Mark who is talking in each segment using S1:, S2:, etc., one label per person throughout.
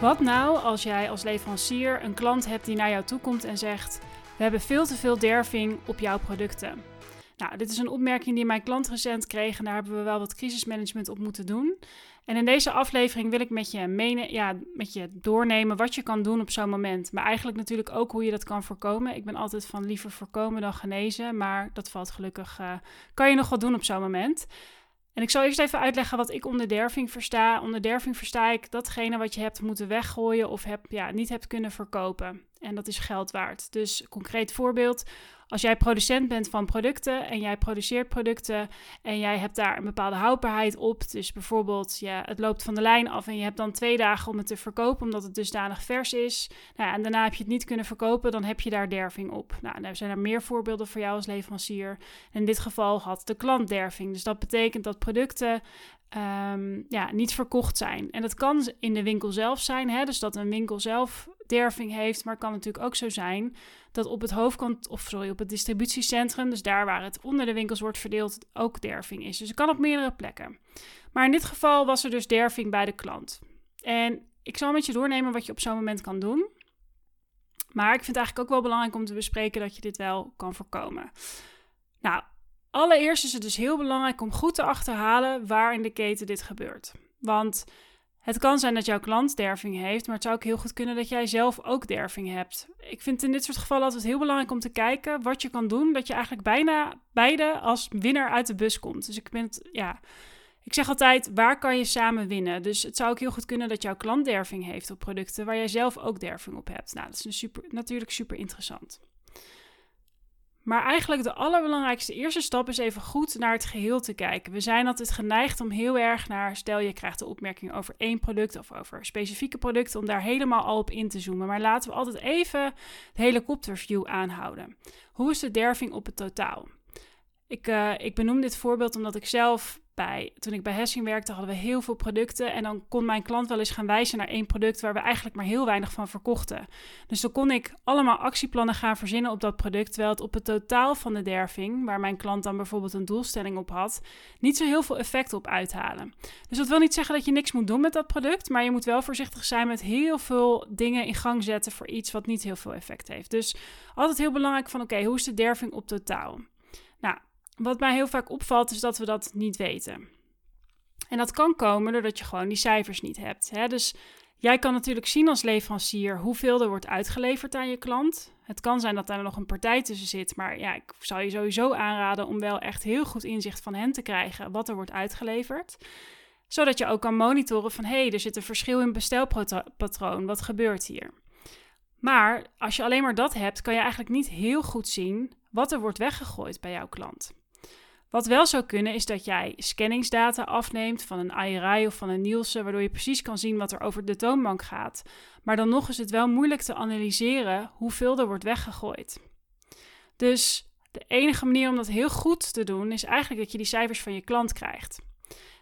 S1: Wat nou als jij als leverancier een klant hebt die naar jou toe komt en zegt: We hebben veel te veel derving op jouw producten? Nou, dit is een opmerking die mijn klant recent kreeg en daar hebben we wel wat crisismanagement op moeten doen. En in deze aflevering wil ik met je, menen, ja, met je doornemen wat je kan doen op zo'n moment. Maar eigenlijk natuurlijk ook hoe je dat kan voorkomen. Ik ben altijd van liever voorkomen dan genezen, maar dat valt gelukkig. Uh, kan je nog wat doen op zo'n moment? En ik zal eerst even uitleggen wat ik onder derving versta. Onder derving versta ik datgene wat je hebt moeten weggooien of heb, ja, niet hebt kunnen verkopen. En dat is geld waard. Dus concreet voorbeeld. Als jij producent bent van producten en jij produceert producten en jij hebt daar een bepaalde houdbaarheid op. Dus bijvoorbeeld ja, het loopt van de lijn af en je hebt dan twee dagen om het te verkopen omdat het dusdanig vers is. Nou ja, en daarna heb je het niet kunnen verkopen, dan heb je daar derving op. Nou, er zijn er meer voorbeelden voor jou als leverancier. In dit geval had de klant derving. Dus dat betekent dat producten um, ja, niet verkocht zijn. En dat kan in de winkel zelf zijn, hè? dus dat een winkel zelf derving heeft, maar het kan natuurlijk ook zo zijn dat op het hoofdkant, of sorry, op het distributiecentrum, dus daar waar het onder de winkels wordt verdeeld, ook derving is. Dus het kan op meerdere plekken. Maar in dit geval was er dus derving bij de klant. En ik zal met je doornemen wat je op zo'n moment kan doen. Maar ik vind het eigenlijk ook wel belangrijk om te bespreken dat je dit wel kan voorkomen. Nou, Allereerst is het dus heel belangrijk om goed te achterhalen waar in de keten dit gebeurt. Want het kan zijn dat jouw klant derving heeft, maar het zou ook heel goed kunnen dat jij zelf ook derving hebt. Ik vind in dit soort gevallen altijd heel belangrijk om te kijken wat je kan doen, dat je eigenlijk bijna beide als winnaar uit de bus komt. Dus ik ben het, ja, ik zeg altijd, waar kan je samen winnen? Dus het zou ook heel goed kunnen dat jouw klant derving heeft op producten waar jij zelf ook derving op hebt. Nou, dat is een super, natuurlijk super interessant. Maar eigenlijk de allerbelangrijkste eerste stap is even goed naar het geheel te kijken. We zijn altijd geneigd om heel erg naar, stel je krijgt de opmerking over één product of over specifieke producten, om daar helemaal al op in te zoomen. Maar laten we altijd even de helikopterview aanhouden. Hoe is de derving op het totaal? Ik, uh, ik benoem dit voorbeeld omdat ik zelf toen ik bij Hessing werkte, hadden we heel veel producten. En dan kon mijn klant wel eens gaan wijzen naar één product waar we eigenlijk maar heel weinig van verkochten. Dus dan kon ik allemaal actieplannen gaan verzinnen op dat product. Terwijl het op het totaal van de derving, waar mijn klant dan bijvoorbeeld een doelstelling op had, niet zo heel veel effect op uithalen. Dus dat wil niet zeggen dat je niks moet doen met dat product. Maar je moet wel voorzichtig zijn met heel veel dingen in gang zetten voor iets wat niet heel veel effect heeft. Dus altijd heel belangrijk van oké, hoe is de derving op totaal? Nou, wat mij heel vaak opvalt, is dat we dat niet weten. En dat kan komen doordat je gewoon die cijfers niet hebt. Hè? Dus jij kan natuurlijk zien als leverancier hoeveel er wordt uitgeleverd aan je klant. Het kan zijn dat daar nog een partij tussen zit, maar ja, ik zou je sowieso aanraden om wel echt heel goed inzicht van hen te krijgen wat er wordt uitgeleverd. Zodat je ook kan monitoren van hé, hey, er zit een verschil in bestelpatroon, wat gebeurt hier? Maar als je alleen maar dat hebt, kan je eigenlijk niet heel goed zien wat er wordt weggegooid bij jouw klant. Wat wel zou kunnen is dat jij scanningsdata afneemt van een IRI of van een Nielsen, waardoor je precies kan zien wat er over de toonbank gaat. Maar dan nog is het wel moeilijk te analyseren hoeveel er wordt weggegooid. Dus de enige manier om dat heel goed te doen is eigenlijk dat je die cijfers van je klant krijgt.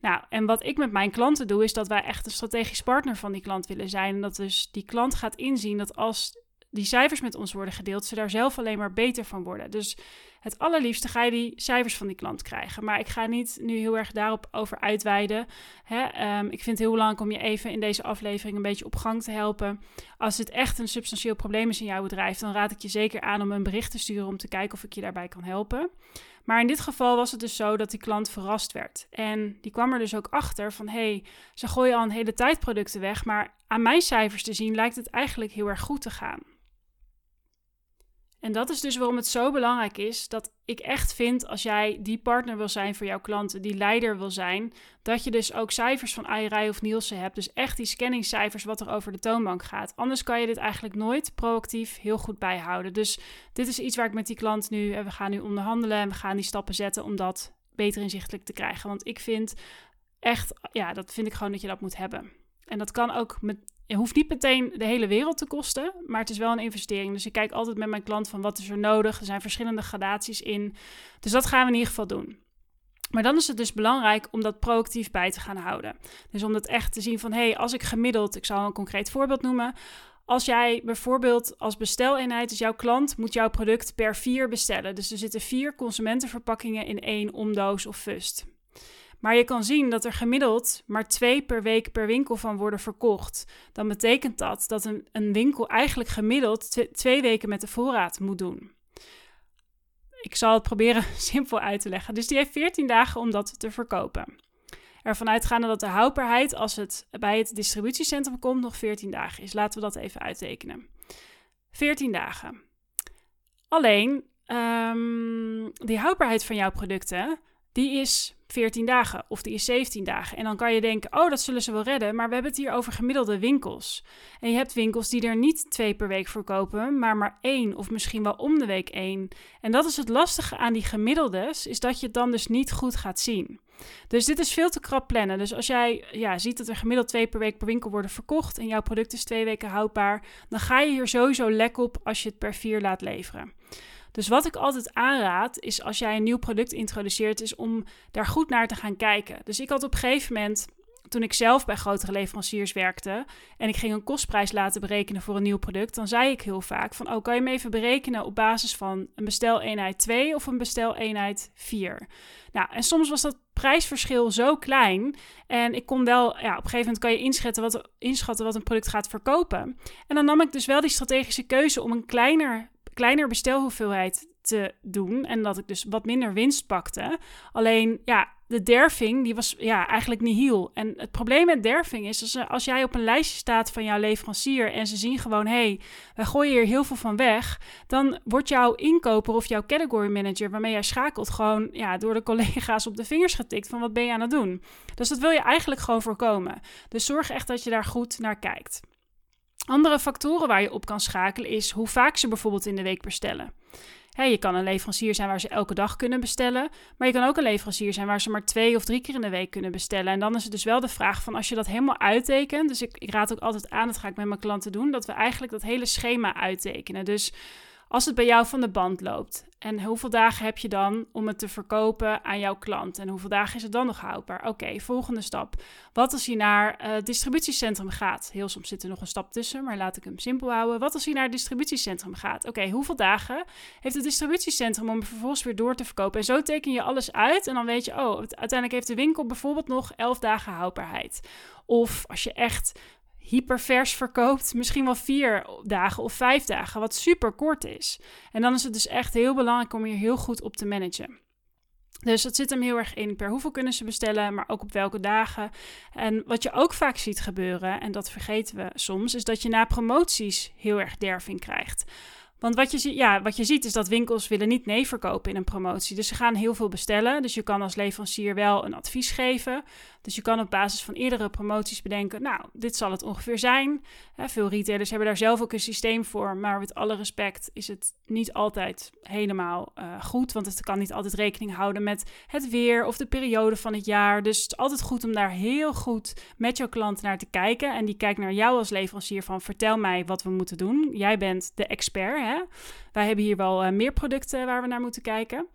S1: Nou, en wat ik met mijn klanten doe, is dat wij echt een strategisch partner van die klant willen zijn. En dat dus die klant gaat inzien dat als die cijfers met ons worden gedeeld, ze daar zelf alleen maar beter van worden. Dus het allerliefste ga je die cijfers van die klant krijgen. Maar ik ga niet nu heel erg daarop over uitweiden. Hè? Ehm, ik vind het heel belangrijk om je even in deze aflevering een beetje op gang te helpen. Als het echt een substantieel probleem is in jouw bedrijf, dan raad ik je zeker aan om een bericht te sturen om te kijken of ik je daarbij kan helpen. Maar in dit geval was het dus zo dat die klant verrast werd. En die kwam er dus ook achter van: hé, hey, ze gooien al een hele tijd producten weg, maar aan mijn cijfers te zien lijkt het eigenlijk heel erg goed te gaan. En dat is dus waarom het zo belangrijk is dat ik echt vind als jij die partner wil zijn voor jouw klanten, die leider wil zijn, dat je dus ook cijfers van IRI of Nielsen hebt. Dus echt die scanningscijfers wat er over de toonbank gaat. Anders kan je dit eigenlijk nooit proactief heel goed bijhouden. Dus dit is iets waar ik met die klant nu, we gaan nu onderhandelen en we gaan die stappen zetten om dat beter inzichtelijk te krijgen. Want ik vind echt, ja, dat vind ik gewoon dat je dat moet hebben. En dat kan ook met het hoeft niet meteen de hele wereld te kosten, maar het is wel een investering. Dus ik kijk altijd met mijn klant van wat is er nodig. Er zijn verschillende gradaties in. Dus dat gaan we in ieder geval doen. Maar dan is het dus belangrijk om dat proactief bij te gaan houden. Dus om dat echt te zien van, hé, hey, als ik gemiddeld, ik zal een concreet voorbeeld noemen. Als jij bijvoorbeeld als besteleenheid, dus jouw klant moet jouw product per vier bestellen. Dus er zitten vier consumentenverpakkingen in één omdoos of fust. Maar je kan zien dat er gemiddeld maar twee per week per winkel van worden verkocht. Dan betekent dat dat een, winkel eigenlijk gemiddeld twee weken met de voorraad moet doen. Ik zal het proberen simpel uit te leggen. Dus die heeft 14 dagen om dat te verkopen. Ervan uitgaande dat de houdbaarheid, als het bij het distributiecentrum komt, nog 14 dagen is. Laten we dat even uittekenen. 14 dagen. Alleen, um, die houdbaarheid van jouw producten, die is 14 dagen of die is 17 dagen. En dan kan je denken, oh, dat zullen ze wel redden. Maar we hebben het hier over gemiddelde winkels. En je hebt winkels die er niet twee per week verkopen, maar maar één of misschien wel om de week één. En dat is het lastige aan die gemiddeldes, is dat je het dan dus niet goed gaat zien. Dus dit is veel te krap plannen. Dus als jij ja, ziet dat er gemiddeld twee per week per winkel worden verkocht en jouw product is twee weken houdbaar, dan ga je hier sowieso lek op als je het per vier laat leveren. Dus wat ik altijd aanraad is als jij een nieuw product introduceert, is om daar goed naar te gaan kijken. Dus ik had op een gegeven moment toen ik zelf bij grotere leveranciers werkte en ik ging een kostprijs laten berekenen voor een nieuw product, dan zei ik heel vaak van, oh, kan je me even berekenen op basis van een besteleenheid 2 of een besteleenheid 4? Nou, en soms was dat prijsverschil zo klein en ik kon wel, ja, op een gegeven moment kan je inschatten wat, inschatten wat een product gaat verkopen. En dan nam ik dus wel die strategische keuze om een kleiner kleiner bestelhoeveelheid te doen en dat ik dus wat minder winst pakte. Alleen ja, de derving die was ja, eigenlijk niet heel. En het probleem met derving is als, als jij op een lijstje staat van jouw leverancier en ze zien gewoon hé, hey, wij gooien hier heel veel van weg, dan wordt jouw inkoper of jouw category manager waarmee jij schakelt gewoon ja, door de collega's op de vingers getikt van wat ben je aan het doen. Dus dat wil je eigenlijk gewoon voorkomen. Dus zorg echt dat je daar goed naar kijkt. Andere factoren waar je op kan schakelen is hoe vaak ze bijvoorbeeld in de week bestellen. je kan een leverancier zijn waar ze elke dag kunnen bestellen, maar je kan ook een leverancier zijn waar ze maar twee of drie keer in de week kunnen bestellen. En dan is het dus wel de vraag van als je dat helemaal uittekent, dus ik, ik raad ook altijd aan, dat ga ik met mijn klanten doen, dat we eigenlijk dat hele schema uittekenen. Dus als het bij jou van de band loopt en hoeveel dagen heb je dan om het te verkopen aan jouw klant? En hoeveel dagen is het dan nog houdbaar? Oké, volgende stap. Wat als hij naar het distributiecentrum gaat? Heel soms zit er nog een stap tussen, maar laat ik hem simpel houden. Wat als hij naar het distributiecentrum gaat? Oké, hoeveel dagen heeft het distributiecentrum om vervolgens weer door te verkopen? En zo teken je alles uit en dan weet je, oh, uiteindelijk heeft de winkel bijvoorbeeld nog 11 dagen houdbaarheid. Of als je echt hypervers verkoopt, misschien wel vier dagen of vijf dagen, wat super kort is. En dan is het dus echt heel belangrijk om hier heel goed op te managen. Dus dat zit hem heel erg in per hoeveel kunnen ze bestellen, maar ook op welke dagen. En wat je ook vaak ziet gebeuren, en dat vergeten we soms, is dat je na promoties heel erg derving krijgt. Want wat je, ja, wat je ziet is dat winkels willen niet nee verkopen in een promotie. Dus ze gaan heel veel bestellen. Dus je kan als leverancier wel een advies geven. Dus je kan op basis van eerdere promoties bedenken, nou, dit zal het ongeveer zijn. veel retailers hebben daar zelf ook een systeem voor, maar met alle respect is het niet altijd helemaal uh, goed, want het kan niet altijd rekening houden met het weer of de periode van het jaar. Dus het is altijd goed om daar heel goed met jouw klant naar te kijken. En die kijkt naar jou als leverancier van, vertel mij wat we moeten doen. Jij bent de expert, hè? Wij hebben hier wel uh, meer producten waar we naar moeten kijken.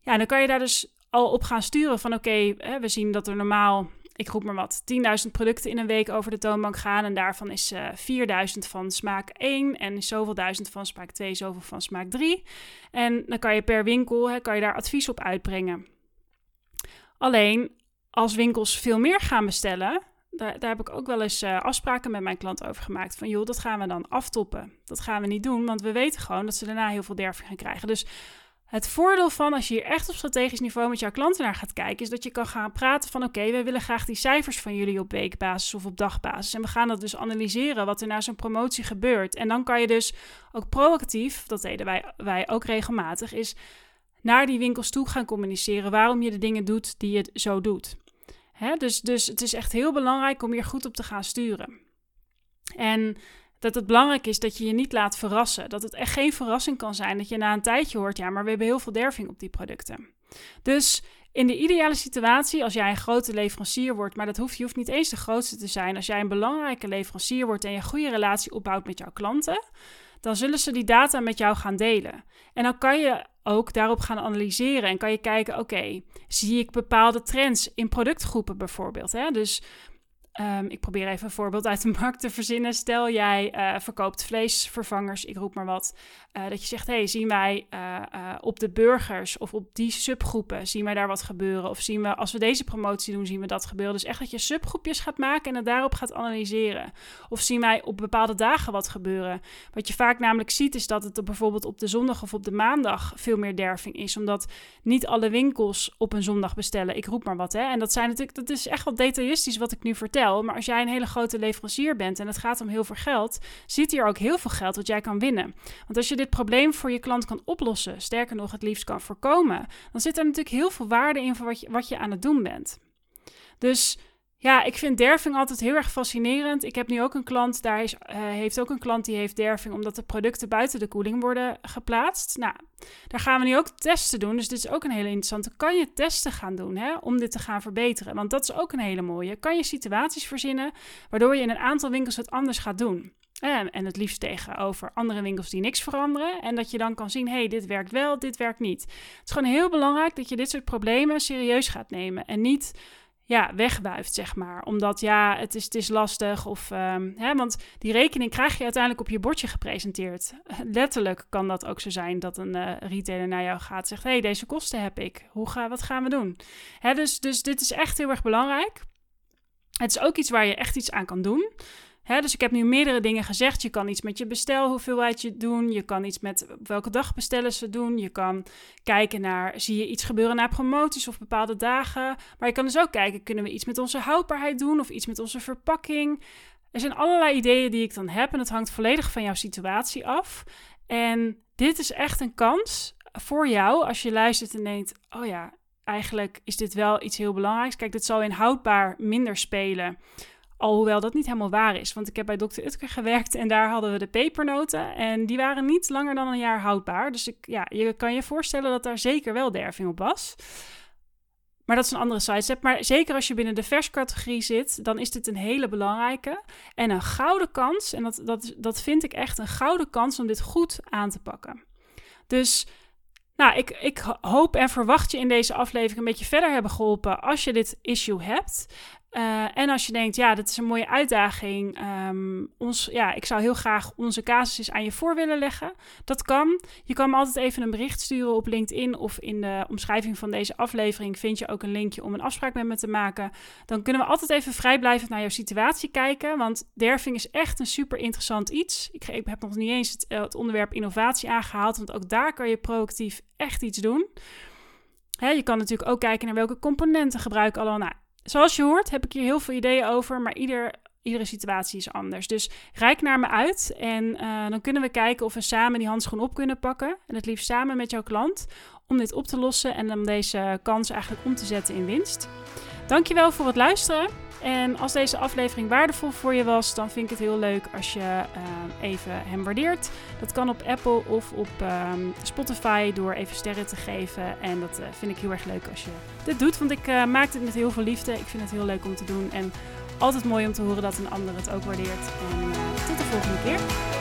S1: Ja, dan kan je daar dus al op gaan sturen van oké, we zien dat er normaal, ik roep maar wat, 10.000 producten in een week over de toonbank gaan. En daarvan is uh, eh, 4.000 van smaak 1 en zoveel duizend van smaak 2, zoveel van smaak 3. En dan kan je per winkel, hè, kan je daar advies op uitbrengen. Alleen, als winkels veel meer gaan bestellen, daar, daar, heb ik ook wel eens uh, afspraken met mijn klant over gemaakt. Van joh, dat gaan we dan aftoppen. Dat gaan we niet doen, want we weten gewoon dat ze daarna heel veel derving gaan krijgen. Dus het voordeel van als je hier echt op strategisch niveau met jouw klanten naar gaat kijken, is dat je kan gaan praten van oké, wij willen graag die cijfers van jullie op weekbasis of op dagbasis. En we gaan dat dus analyseren wat er na zo'n promotie gebeurt. En dan kan je dus ook proactief, dat deden wij, wij ook regelmatig, is naar die winkels toe gaan communiceren waarom je de dingen doet die je zo doet. Hè? Dus, dus het is echt heel belangrijk om hier goed op te gaan sturen. En dat het belangrijk is dat je je niet laat verrassen. Dat het echt geen verrassing kan zijn dat je na een tijdje hoort: ja, maar we hebben heel veel derving op die producten. Dus in de ideale situatie, als jij een grote leverancier wordt, maar dat hoeft, je hoeft niet eens de grootste te zijn. Als jij een belangrijke leverancier wordt en je een goede relatie opbouwt met jouw klanten, dan zullen ze die data met jou gaan delen. En dan kan je ook daarop gaan analyseren en kan je kijken: oké, zie ik bepaalde trends in productgroepen bijvoorbeeld? Hè? Dus Ehm, ik probeer even een voorbeeld uit de markt te verzinnen. Stel jij uh, verkoopt vleesvervangers, ik roep maar wat. Uh, dat je zegt, hey, zien wij uh, op de burgers of op die subgroepen, zien wij daar wat gebeuren? Of zien we, als we deze promotie doen, zien we dat gebeuren? Dus echt dat je subgroepjes gaat maken en het daarop gaat analyseren. Of zien wij op bepaalde dagen wat gebeuren? Wat je vaak namelijk ziet, is dat het bijvoorbeeld op de zondag of op de maandag veel meer derving is. Omdat niet alle winkels op een zondag bestellen. Ik roep maar wat, hè. En dat zijn natuurlijk, dat is echt wat detailistisch wat ik nu vertel. Maar als jij een hele grote leverancier bent en het gaat om heel veel geld, zit hier ook heel veel geld wat jij kan winnen. Want als je dit probleem voor je klant kan oplossen, sterker nog het liefst kan voorkomen, dan zit er natuurlijk heel veel waarde in voor wat je, wat je aan het doen bent. Dus ja, ik vind derving altijd heel erg fascinerend. Ik heb nu ook een klant, daar is, uh, heeft ook een klant die heeft derving omdat de producten buiten de koeling worden geplaatst. Nou, daar gaan we nu ook testen doen. Dus dit is ook een hele interessante. Kan je testen gaan doen hè, om dit te gaan verbeteren? Want dat is ook een hele mooie. Kan je situaties verzinnen waardoor je in een aantal winkels het anders gaat doen? En, het liefst tegenover andere winkels die niks veranderen. En dat je dan kan zien, hey, dit werkt wel, dit werkt niet. Het is gewoon heel belangrijk dat je dit soort problemen serieus gaat nemen. En niet ja, wegbuift, zeg maar. Omdat ja, het is, het is lastig. Of, um, hè, want die rekening krijg je uiteindelijk op je bordje gepresenteerd. Letterlijk kan dat ook zo zijn dat een uh, retailer naar jou gaat zegt: hey, deze kosten heb ik. Hoe ga, wat gaan we doen? Hè, dus, dus dit is echt heel erg belangrijk. Het is ook iets waar je echt iets aan kan doen dus ik heb nu meerdere dingen gezegd. Je kan iets met je bestelhoeveelheid doen. Je kan iets met welke dag bestellen ze doen. Je kan kijken naar, zie je iets gebeuren na promoties of bepaalde dagen. Maar je kan dus ook kijken, kunnen we iets met onze houdbaarheid doen of iets met onze verpakking. Er zijn allerlei ideeën die ik dan heb en het hangt volledig van jouw situatie af. En dit is echt een kans voor jou als je luistert en denkt, oh ja, eigenlijk is dit wel iets heel belangrijks. Kijk, dit zal in houdbaar minder spelen Alhoewel dat niet helemaal waar is. Want ik heb bij Dr. Utker gewerkt en daar hadden we de pepernoten. En die waren niet langer dan een jaar houdbaar. Dus ik, ja, je kan je voorstellen dat daar zeker wel derving op was. Maar dat is een andere sidestep. Maar zeker als je binnen de verscategorie zit, dan is dit een hele belangrijke. En een gouden kans, en dat, dat, dat vind ik echt een gouden kans om dit goed aan te pakken. Dus nou, ik, ik hoop en verwacht je in deze aflevering een beetje verder hebben geholpen als je dit issue hebt. Uh, en als je denkt, ja, dat is een mooie uitdaging. Um, ons, ja, ik zou heel graag onze casus aan je voor willen leggen. Dat kan. Je kan me altijd even een bericht sturen op LinkedIn of in de omschrijving van deze aflevering vind je ook een linkje om een afspraak met me te maken. Dan kunnen we altijd even vrijblijvend naar jouw situatie kijken. Want derving is echt een super interessant iets. Ik, ik heb nog niet eens het, het, onderwerp innovatie aangehaald, want ook daar kan je proactief echt iets doen. Je kan natuurlijk ook kijken naar welke componenten gebruiken allemaal. Nou, zoals je hoort heb ik hier heel veel ideeën over, maar ieder, iedere situatie is anders. Dus rijk naar me uit en uh, dan kunnen we kijken of we samen die handschoen op kunnen pakken. En het liefst samen met jouw klant om dit op te lossen en om deze kans eigenlijk om te zetten in winst. Dankjewel voor het luisteren. En als deze aflevering waardevol voor je was, dan vind ik het heel leuk als je uh, even hem waardeert. Dat kan op Apple of op uh, Spotify door even sterren te geven. En dat uh, vind ik heel erg leuk als je dit doet, want ik uh, maak dit met heel veel liefde. Ik vind het heel leuk om te doen en altijd mooi om te horen dat een ander het ook waardeert. En tot de volgende keer.